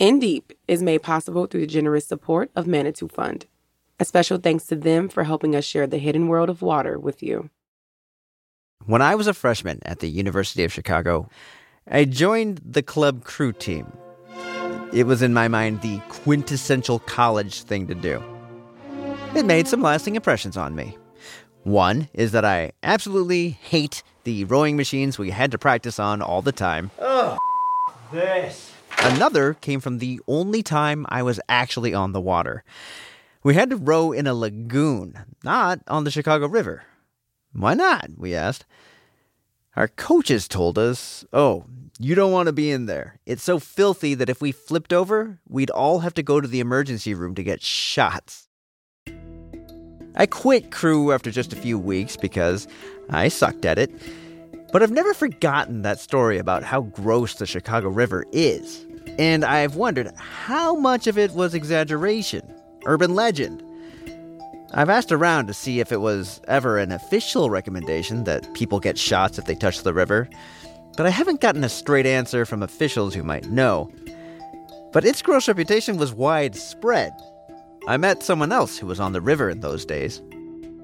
In Deep is made possible through the generous support of Manitou Fund. A special thanks to them for helping us share the hidden world of water with you. When I was a freshman at the University of Chicago, I joined the club crew team. It was in my mind the quintessential college thing to do. It made some lasting impressions on me. One is that I absolutely hate the rowing machines we had to practice on all the time. Oh, this. Another came from the only time I was actually on the water. We had to row in a lagoon, not on the Chicago River. Why not? We asked. Our coaches told us, oh, you don't want to be in there. It's so filthy that if we flipped over, we'd all have to go to the emergency room to get shots. I quit crew after just a few weeks because I sucked at it. But I've never forgotten that story about how gross the Chicago River is. And I've wondered how much of it was exaggeration, urban legend. I've asked around to see if it was ever an official recommendation that people get shots if they touch the river, but I haven't gotten a straight answer from officials who might know. But its gross reputation was widespread. I met someone else who was on the river in those days.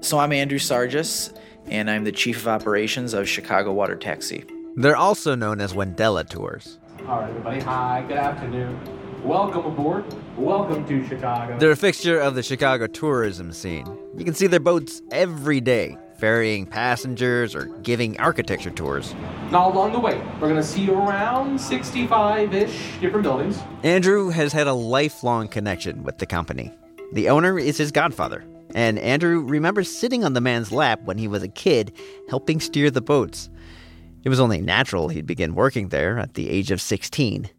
So I'm Andrew Sargis, and I'm the Chief of Operations of Chicago Water Taxi. They're also known as Wendella Tours. All right, everybody. Hi, good afternoon. Welcome aboard. Welcome to Chicago. They're a fixture of the Chicago tourism scene. You can see their boats every day, ferrying passengers or giving architecture tours. Now, along the way, we're going to see around 65 ish different buildings. Andrew has had a lifelong connection with the company. The owner is his godfather, and Andrew remembers sitting on the man's lap when he was a kid, helping steer the boats. It was only natural he'd begin working there at the age of 16.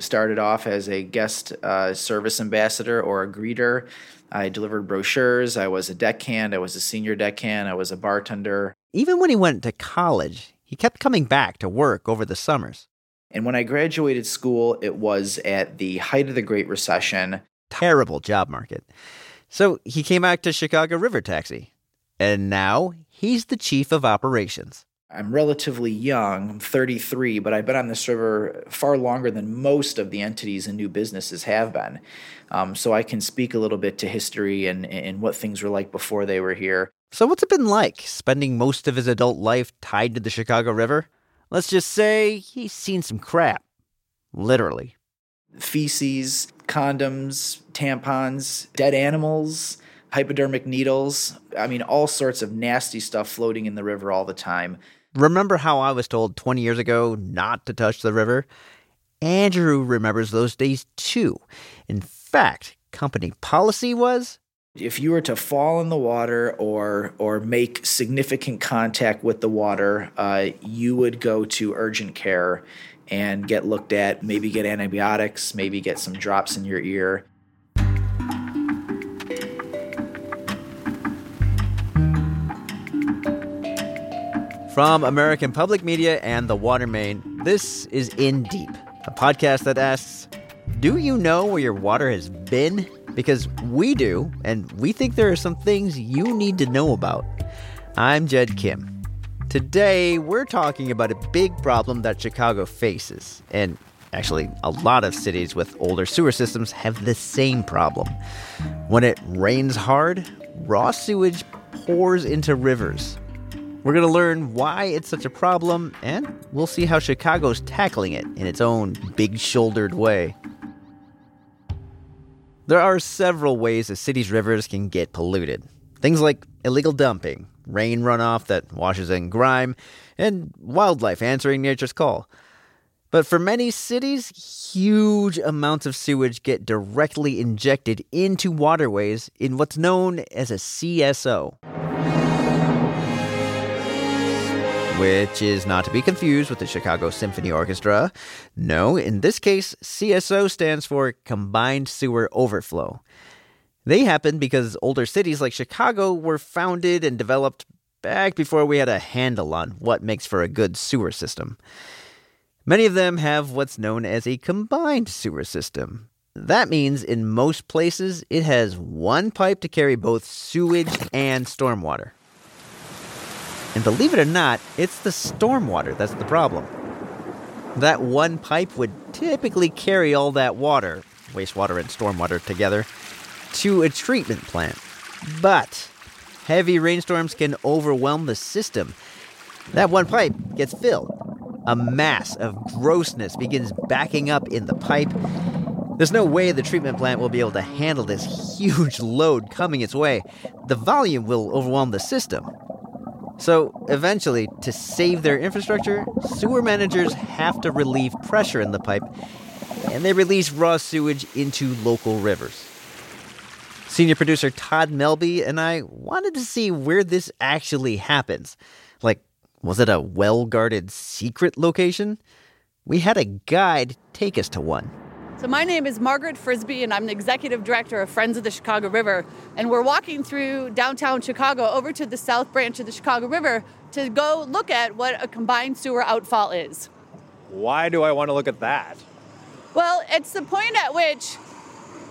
Started off as a guest uh, service ambassador or a greeter. I delivered brochures. I was a deckhand. I was a senior deckhand. I was a bartender. Even when he went to college, he kept coming back to work over the summers. And when I graduated school, it was at the height of the Great Recession. Terrible job market. So he came back to Chicago River Taxi. And now he's the chief of operations. I'm relatively young, I'm 33, but I've been on this river far longer than most of the entities and new businesses have been. Um, so I can speak a little bit to history and, and what things were like before they were here. So, what's it been like spending most of his adult life tied to the Chicago River? Let's just say he's seen some crap. Literally. Feces, condoms, tampons, dead animals, hypodermic needles. I mean, all sorts of nasty stuff floating in the river all the time. Remember how I was told 20 years ago not to touch the river? Andrew remembers those days too. In fact, company policy was if you were to fall in the water or or make significant contact with the water, uh, you would go to urgent care and get looked at. Maybe get antibiotics. Maybe get some drops in your ear. From American Public Media and The Water Main, this is In Deep, a podcast that asks Do you know where your water has been? Because we do, and we think there are some things you need to know about. I'm Jed Kim. Today, we're talking about a big problem that Chicago faces, and actually, a lot of cities with older sewer systems have the same problem. When it rains hard, raw sewage pours into rivers, we're going to learn why it's such a problem, and we'll see how Chicago's tackling it in its own big shouldered way. There are several ways a city's rivers can get polluted. Things like illegal dumping, rain runoff that washes in grime, and wildlife answering nature's call. But for many cities, huge amounts of sewage get directly injected into waterways in what's known as a CSO. which is not to be confused with the Chicago Symphony Orchestra. No, in this case, CSO stands for Combined Sewer Overflow. They happen because older cities like Chicago were founded and developed back before we had a handle on what makes for a good sewer system. Many of them have what's known as a combined sewer system. That means in most places it has one pipe to carry both sewage and stormwater. And believe it or not, it's the stormwater that's the problem. That one pipe would typically carry all that water, wastewater and stormwater together, to a treatment plant. But heavy rainstorms can overwhelm the system. That one pipe gets filled. A mass of grossness begins backing up in the pipe. There's no way the treatment plant will be able to handle this huge load coming its way. The volume will overwhelm the system. So, eventually, to save their infrastructure, sewer managers have to relieve pressure in the pipe, and they release raw sewage into local rivers. Senior producer Todd Melby and I wanted to see where this actually happens. Like, was it a well guarded secret location? We had a guide take us to one. So, my name is Margaret Frisbie, and I'm the executive director of Friends of the Chicago River. And we're walking through downtown Chicago over to the south branch of the Chicago River to go look at what a combined sewer outfall is. Why do I want to look at that? Well, it's the point at which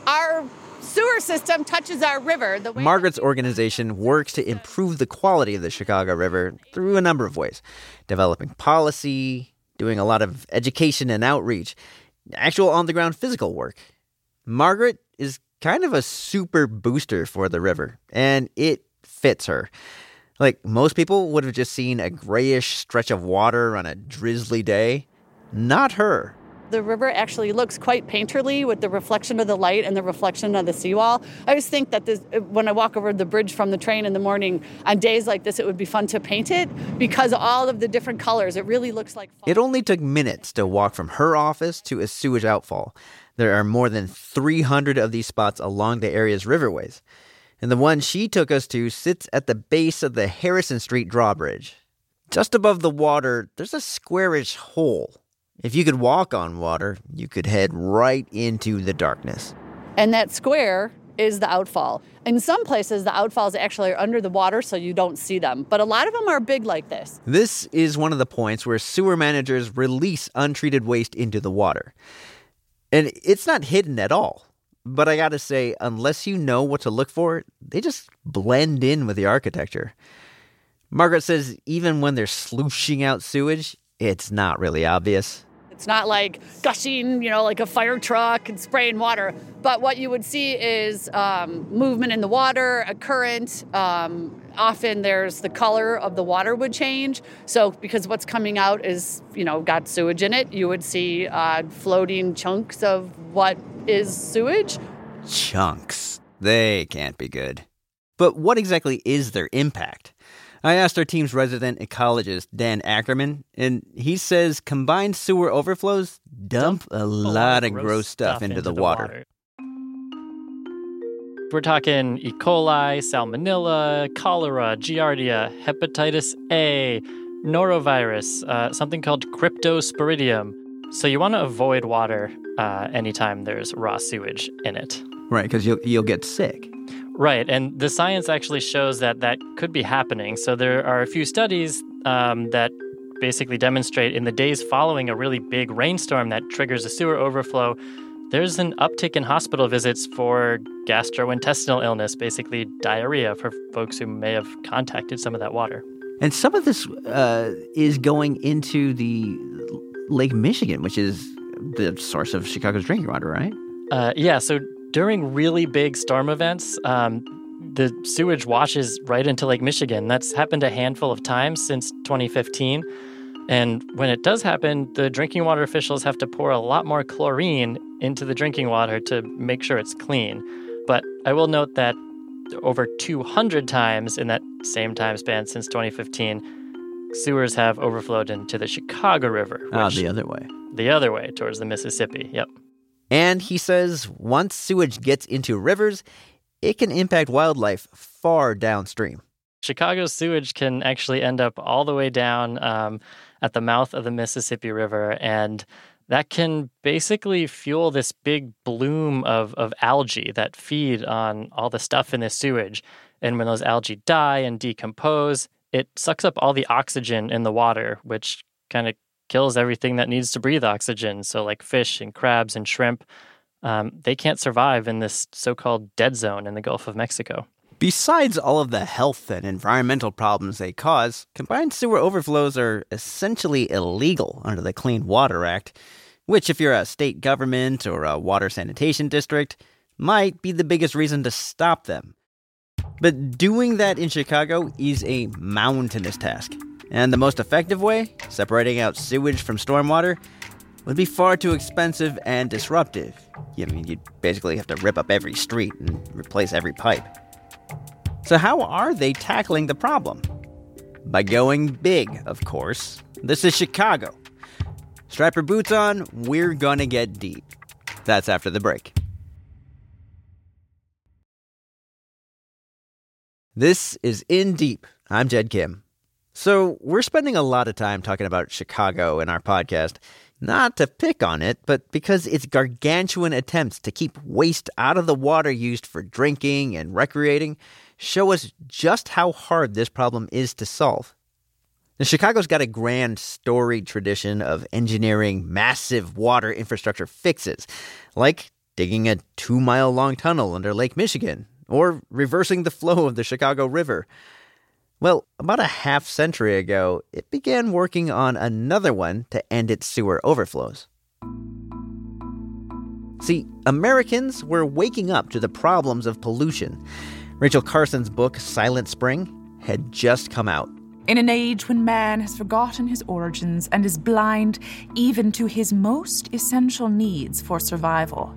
our sewer system touches our river. The Margaret's organization works to improve the quality of the Chicago River through a number of ways developing policy, doing a lot of education and outreach, actual on the ground physical work. Margaret is kind of a super booster for the river, and it fits her. Like most people would have just seen a grayish stretch of water on a drizzly day. Not her. The river actually looks quite painterly with the reflection of the light and the reflection of the seawall. I always think that this, when I walk over the bridge from the train in the morning, on days like this, it would be fun to paint it because all of the different colors. It really looks like. It only took minutes to walk from her office to a sewage outfall. There are more than 300 of these spots along the area's riverways. And the one she took us to sits at the base of the Harrison Street drawbridge. Just above the water, there's a squarish hole if you could walk on water, you could head right into the darkness. And that square is the outfall. In some places, the outfalls actually are under the water so you don't see them, but a lot of them are big like this. This is one of the points where sewer managers release untreated waste into the water. And it's not hidden at all. But I gotta say, unless you know what to look for, they just blend in with the architecture. Margaret says even when they're slooshing out sewage, it's not really obvious. It's not like gushing, you know, like a fire truck and spraying water. But what you would see is um, movement in the water, a current. Um, often there's the color of the water would change. So because what's coming out is, you know, got sewage in it, you would see uh, floating chunks of what is sewage. Chunks. They can't be good. But what exactly is their impact? I asked our team's resident ecologist, Dan Ackerman, and he says combined sewer overflows dump, a, lot, of gross stuff, stuff into, into, the, the water. water. We're talking E. coli, salmonella, cholera, giardia, hepatitis A, norovirus, uh, something called cryptosporidium. So you want to avoid water uh, anytime there's raw sewage in it. Right, because you'll, you'll get sick. Right, and the science actually shows that that could be happening. So there are a few studies um, that basically demonstrate in the days following a really big rainstorm that triggers a sewer overflow, there's an uptick in hospital visits for gastrointestinal illness, basically diarrhea for folks who may have contacted some of that water. And some of this uh, is going into the Lake Michigan, which is the source of Chicago's drinking water, right? Uh, yeah, so during really big storm events, um, the sewage washes right into Lake Michigan. That's happened a handful of times since 2015. And when it does happen, the drinking water officials have to pour a lot more chlorine into the drinking water to make sure it's clean. But I will note that over 200 times in that same time span since 2015, sewers have overflowed into the Chicago River. Ah, the other way. The other way towards the Mississippi. Yep. And he says once sewage gets into rivers, it can impact wildlife far downstream. Chicago's sewage can actually end up all the way down um, at the mouth of the Mississippi River, and that can basically fuel this big bloom of, of algae that feed on all the stuff in the sewage. And when those algae die and decompose, it sucks up all the oxygen in the water, which kind of kills everything that needs to breathe oxygen. So, like fish and crabs and shrimp, um, they can't survive in this so called dead zone in the Gulf of Mexico. Besides all of the health and environmental problems they cause, combined sewer overflows are essentially illegal under the Clean Water Act, which, if you're a state government or a water sanitation district, might be the biggest reason to stop them. But doing that in Chicago is a mountainous task. And the most effective way, separating out sewage from stormwater, would be far too expensive and disruptive. I mean, you'd basically have to rip up every street and replace every pipe. So, how are they tackling the problem? By going big, of course. This is Chicago. Strap your boots on, we're gonna get deep. That's after the break. This is In Deep. I'm Jed Kim. So, we're spending a lot of time talking about Chicago in our podcast, not to pick on it, but because its gargantuan attempts to keep waste out of the water used for drinking and recreating show us just how hard this problem is to solve. Now, Chicago's got a grand storied tradition of engineering massive water infrastructure fixes, like digging a two mile long tunnel under Lake Michigan, or reversing the flow of the Chicago River. Well, about a half century ago, it began working on another one to end its sewer overflows. See, Americans were waking up to the problems of pollution Rachel Carson's book, Silent Spring, had just come out. In an age when man has forgotten his origins and is blind even to his most essential needs for survival,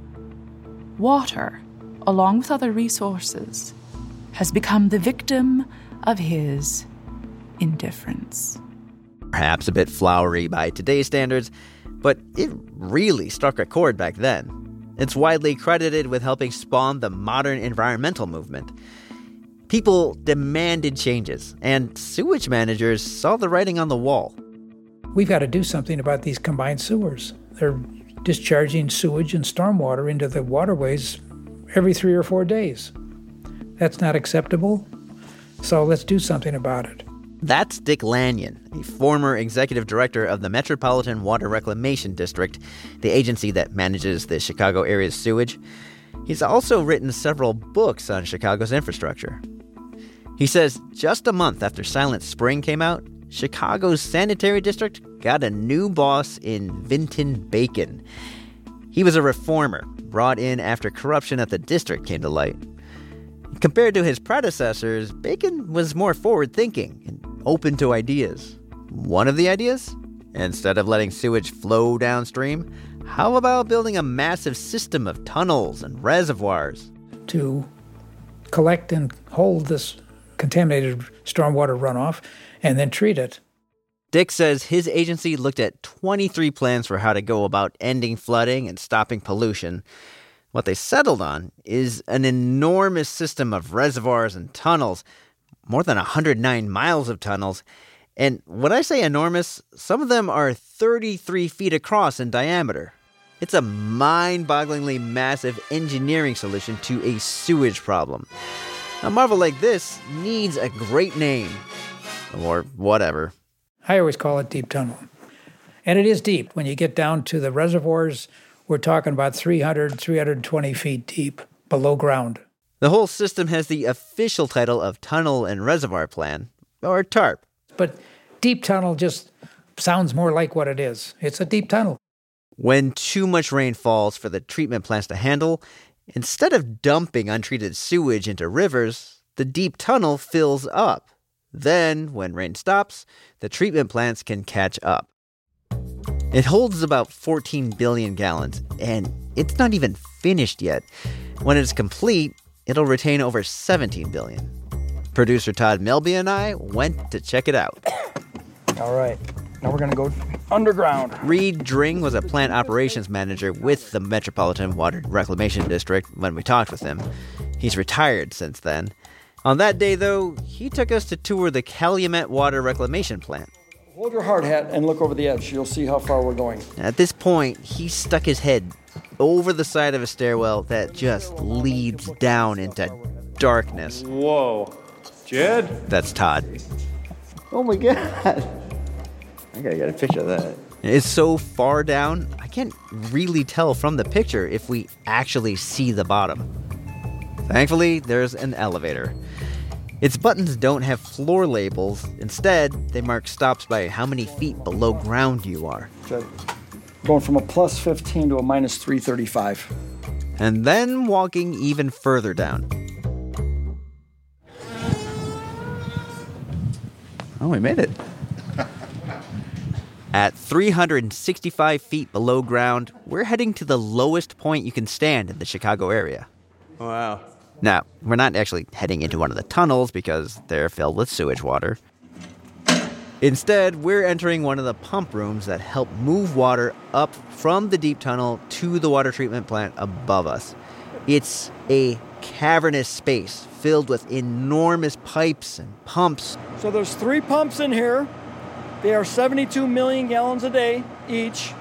water, along with other resources, has become the victim of his indifference. Perhaps a bit flowery by today's standards, but it really struck a chord back then. It's widely credited with helping spawn the modern environmental movement. People demanded changes, and sewage managers saw the writing on the wall. We've got to do something about these combined sewers. They're discharging sewage and stormwater into the waterways every three or four days. That's not acceptable, so let's do something about it. That's Dick Lanyon, a former executive director of the Metropolitan Water Reclamation District, the agency that manages the Chicago area's sewage. He's also written several books on Chicago's infrastructure. He says just a month after Silent Spring came out, Chicago's sanitary district got a new boss in Vinton Bacon. He was a reformer brought in after corruption at the district came to light. Compared to his predecessors, Bacon was more forward thinking and open to ideas. One of the ideas? Instead of letting sewage flow downstream, how about building a massive system of tunnels and reservoirs? To collect and hold this contaminated stormwater runoff and then treat it. Dick says his agency looked at 23 plans for how to go about ending flooding and stopping pollution. What they settled on is an enormous system of reservoirs and tunnels more than 109 miles of tunnels. And when I say enormous, some of them are 33 feet across in diameter. It's a mind bogglingly massive engineering solution to a sewage problem. A marvel like this needs a great name. Or whatever. I always call it deep tunnel. And it is deep. When you get down to the reservoirs, we're talking about 300, 320 feet deep below ground. The whole system has the official title of Tunnel and Reservoir Plan, or TARP. But deep tunnel just sounds more like what it is. It's a deep tunnel. When too much rain falls for the treatment plants to handle, instead of dumping untreated sewage into rivers, the deep tunnel fills up. Then, when rain stops, the treatment plants can catch up. It holds about 14 billion gallons, and it's not even finished yet. When it's complete, it'll retain over 17 billion. Producer Todd Melby and I went to check it out. All right. Now we're to go underground. Reed Dring was a plant operations manager with the Metropolitan Water Reclamation District when we talked with him. He's retired since then. On that day, though, he took us to tour the Calumet Water Reclamation Plant. Hold your hard hat and look over the edge. You'll see how far we're going. At this point, he stuck his head over the side of a stairwell that just leads down into darkness. Whoa. Jed? That's Todd. Oh my god. I gotta get a picture of that. It's so far down, I can't really tell from the picture if we actually see the bottom. Thankfully, there's an elevator. Its buttons don't have floor labels. Instead, they mark stops by how many feet below ground you are. So going from a plus 15 to a minus 335. And then walking even further down. Oh, we made it. At 365 feet below ground, we're heading to the lowest point you can stand in the Chicago area. Wow. Now, we're not actually heading into one of the tunnels because they're filled with sewage water. Instead, we're entering one of the pump rooms that help move water up from the deep tunnel to the water treatment plant above us. It's a cavernous space filled with enormous pipes and pumps. So there's three pumps in here. They are 72 million gallons a day each,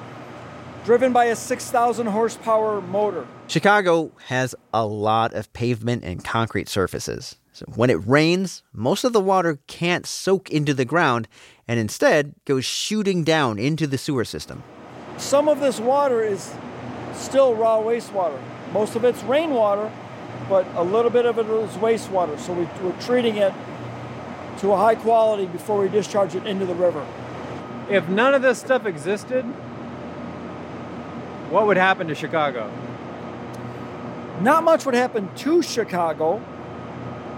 driven by a 6,000 horsepower motor. Chicago has a lot of pavement and concrete surfaces. So when it rains, most of the water can't soak into the ground and instead goes shooting down into the sewer system. Some of this water is still raw wastewater. Most of it's rainwater, but a little bit of it is wastewater. So we, we're treating it to a high quality before we discharge it into the river. If none of this stuff existed, what would happen to Chicago? Not much would happen to Chicago,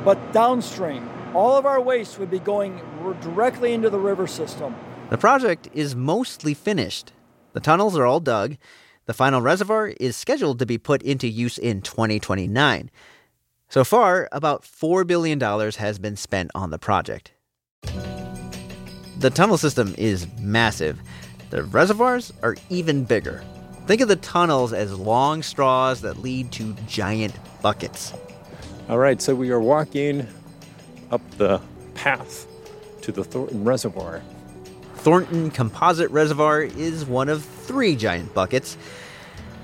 but downstream. All of our waste would be going directly into the river system. The project is mostly finished. The tunnels are all dug. The final reservoir is scheduled to be put into use in 2029. So far, about $4 billion has been spent on the project. The tunnel system is massive. The reservoirs are even bigger. Think of the tunnels as long straws that lead to giant buckets. All right, so we are walking up the path to the Thornton Reservoir. Thornton Composite Reservoir is one of three giant buckets.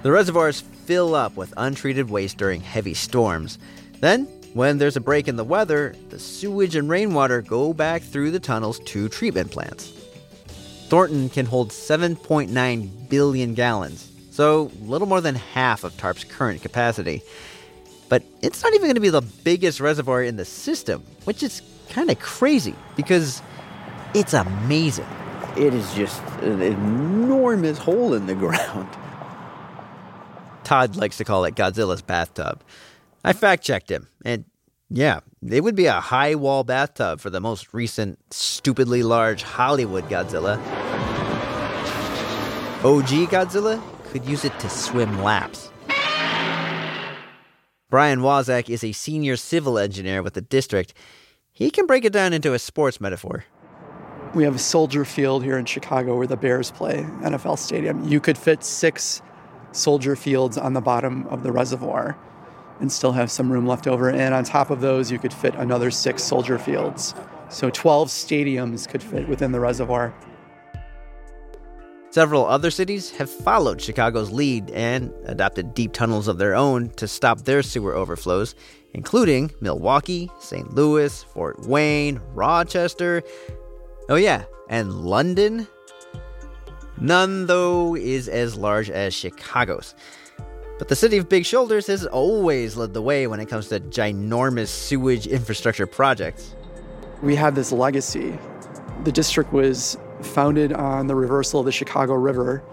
The reservoirs fill up with untreated waste during heavy storms. Then, when there's a break in the weather, the sewage and rainwater go back through the tunnels to treatment plants. Thornton can hold 7.9 billion gallons, so little more than half of TARP's current capacity. But it's not even going to be the biggest reservoir in the system, which is kind of crazy because it's amazing. It is just an enormous hole in the ground. Todd likes to call it Godzilla's bathtub. I fact checked him, and yeah, it would be a high wall bathtub for the most recent, stupidly large Hollywood Godzilla. OG Godzilla could use it to swim laps. Brian Wozak is a senior civil engineer with the district. He can break it down into a sports metaphor. We have a soldier field here in Chicago where the Bears play, NFL Stadium. You could fit six soldier fields on the bottom of the reservoir and still have some room left over. And on top of those, you could fit another six soldier fields. So 12 stadiums could fit within the reservoir. Several other cities have followed Chicago's lead and adopted deep tunnels of their own to stop their sewer overflows, including Milwaukee, St. Louis, Fort Wayne, Rochester. Oh, yeah, and London. None, though, is as large as Chicago's. But the city of Big Shoulders has always led the way when it comes to ginormous sewage infrastructure projects. We have this legacy. The district was founded on the reversal of the Chicago River.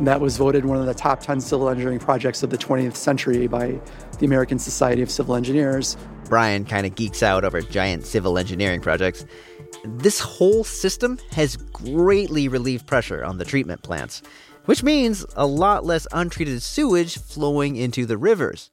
That was voted one of the top 10 civil engineering projects of the 20th century by the American Society of Civil Engineers. Brian kind of geeks out over giant civil engineering projects. This whole system has greatly relieved pressure on the treatment plants, which means a lot less untreated sewage flowing into the rivers.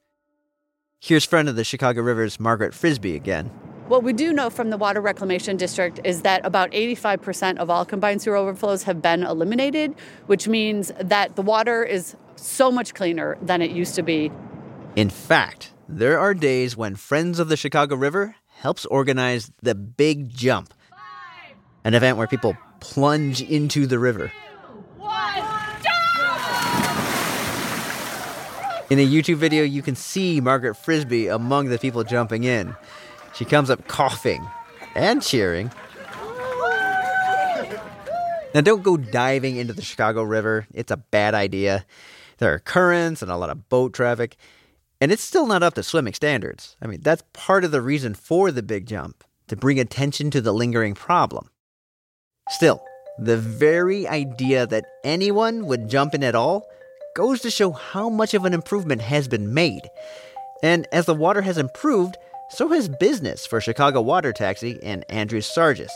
Here's friend of the Chicago Rivers, Margaret Frisbie, again. What we do know from the Water Reclamation District is that about 85% of all combined sewer overflows have been eliminated, which means that the water is so much cleaner than it used to be. In fact, there are days when Friends of the Chicago River helps organize the Big Jump, an event where people plunge into the river. In a YouTube video, you can see Margaret Frisbie among the people jumping in. She comes up coughing and cheering. Now, don't go diving into the Chicago River. It's a bad idea. There are currents and a lot of boat traffic. And it's still not up to swimming standards. I mean, that's part of the reason for the big jump to bring attention to the lingering problem. Still, the very idea that anyone would jump in at all goes to show how much of an improvement has been made. And as the water has improved, so has business for Chicago Water Taxi and Andrew Sargis.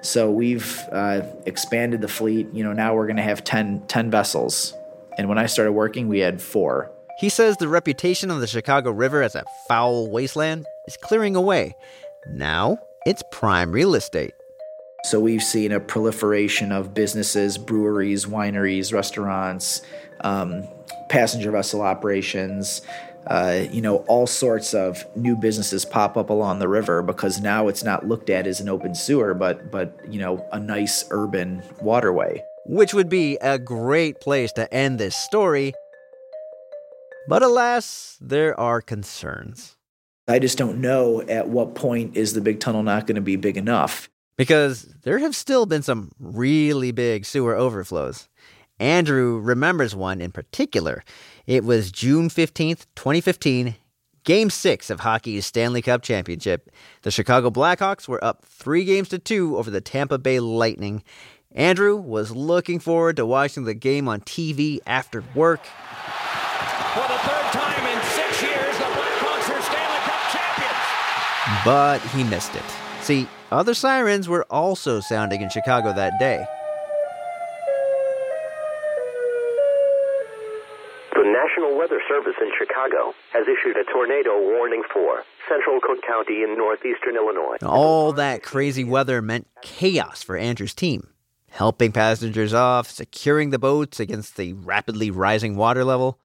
So we've uh, expanded the fleet. You know, now we're going to have 10, 10 vessels. And when I started working, we had four. He says the reputation of the Chicago River as a foul wasteland is clearing away. Now it's prime real estate. So we've seen a proliferation of businesses, breweries, wineries, restaurants, um, passenger vessel operations. Uh, you know, all sorts of new businesses pop up along the river because now it's not looked at as an open sewer, but but you know, a nice urban waterway. Which would be a great place to end this story. But alas, there are concerns. I just don't know at what point is the big tunnel not going to be big enough. Because there have still been some really big sewer overflows. Andrew remembers one in particular. It was June 15th, 2015, Game 6 of hockey's Stanley Cup Championship. The Chicago Blackhawks were up 3 games to 2 over the Tampa Bay Lightning. Andrew was looking forward to watching the game on TV after work. For the third time in 6 years, the Blackhawks are Stanley Cup champions. But he missed it. See, other sirens were also sounding in Chicago that day. The National Weather Service in Chicago has issued a tornado warning for central Cook County in northeastern Illinois. All that crazy weather meant chaos for Andrew's team. Helping passengers off, securing the boats against the rapidly rising water level.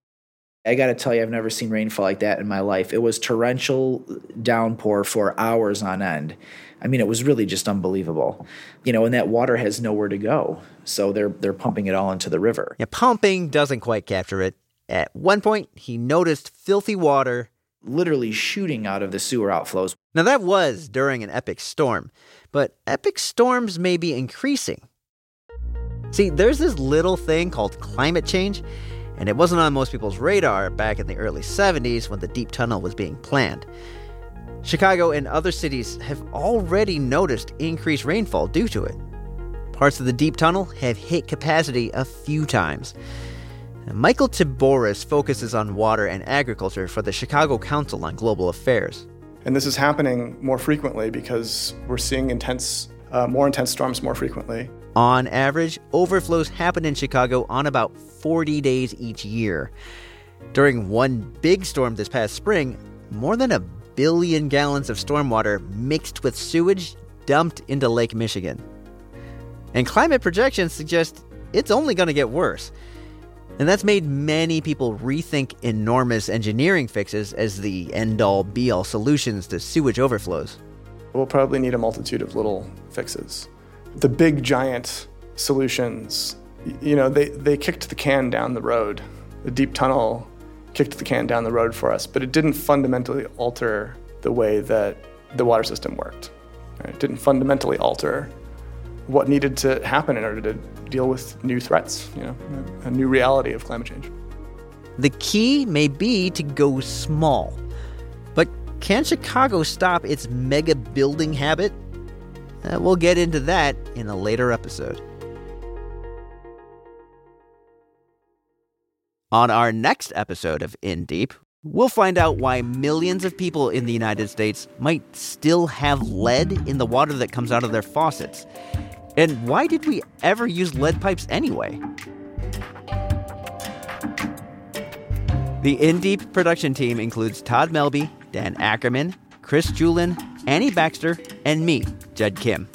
I got to tell you, I've never seen rainfall like that in my life. It was torrential downpour for hours on end. I mean, it was really just unbelievable. You know, and that water has nowhere to go, so they're they're pumping it all into the river. Yeah, pumping doesn't quite capture it. At one point, he noticed filthy water literally shooting out of the sewer outflows. Now that was during an epic storm, but epic storms may be increasing. See, there's this little thing called climate change, and it wasn't on most people's radar back in the early 70s when the deep tunnel was being planned. Chicago and other cities have already noticed increased rainfall due to it. Parts of the deep tunnel have hit capacity a few times. Michael Tiboris focuses on water and agriculture for the Chicago Council on Global Affairs. And this is happening more frequently because we're seeing intense, uh, more intense storms more frequently. On average, overflows happen in Chicago on about 40 days each year. During one big storm this past spring, more than a billion gallons of stormwater mixed with sewage dumped into Lake Michigan. And climate projections suggest it's only going to get worse. And that's made many people rethink enormous engineering fixes as the end all be all solutions to sewage overflows. We'll probably need a multitude of little fixes. The big giant solutions, you know, they, they kicked the can down the road. The deep tunnel kicked the can down the road for us, but it didn't fundamentally alter the way that the water system worked. It didn't fundamentally alter what needed to happen in order to deal with new threats, you know, a new reality of climate change. The key may be to go small. But can Chicago stop its mega building habit? Uh, we'll get into that in a later episode. On our next episode of In Deep, we'll find out why millions of people in the United States might still have lead in the water that comes out of their faucets. And why did we ever use lead pipes anyway? The In Deep production team includes Todd Melby, Dan Ackerman, Chris Julin, Annie Baxter, and me, Jed Kim.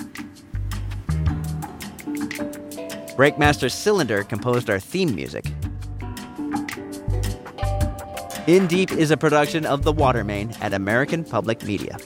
Breakmaster Cylinder composed our theme music. In Deep is a production of The Water Main at American Public Media.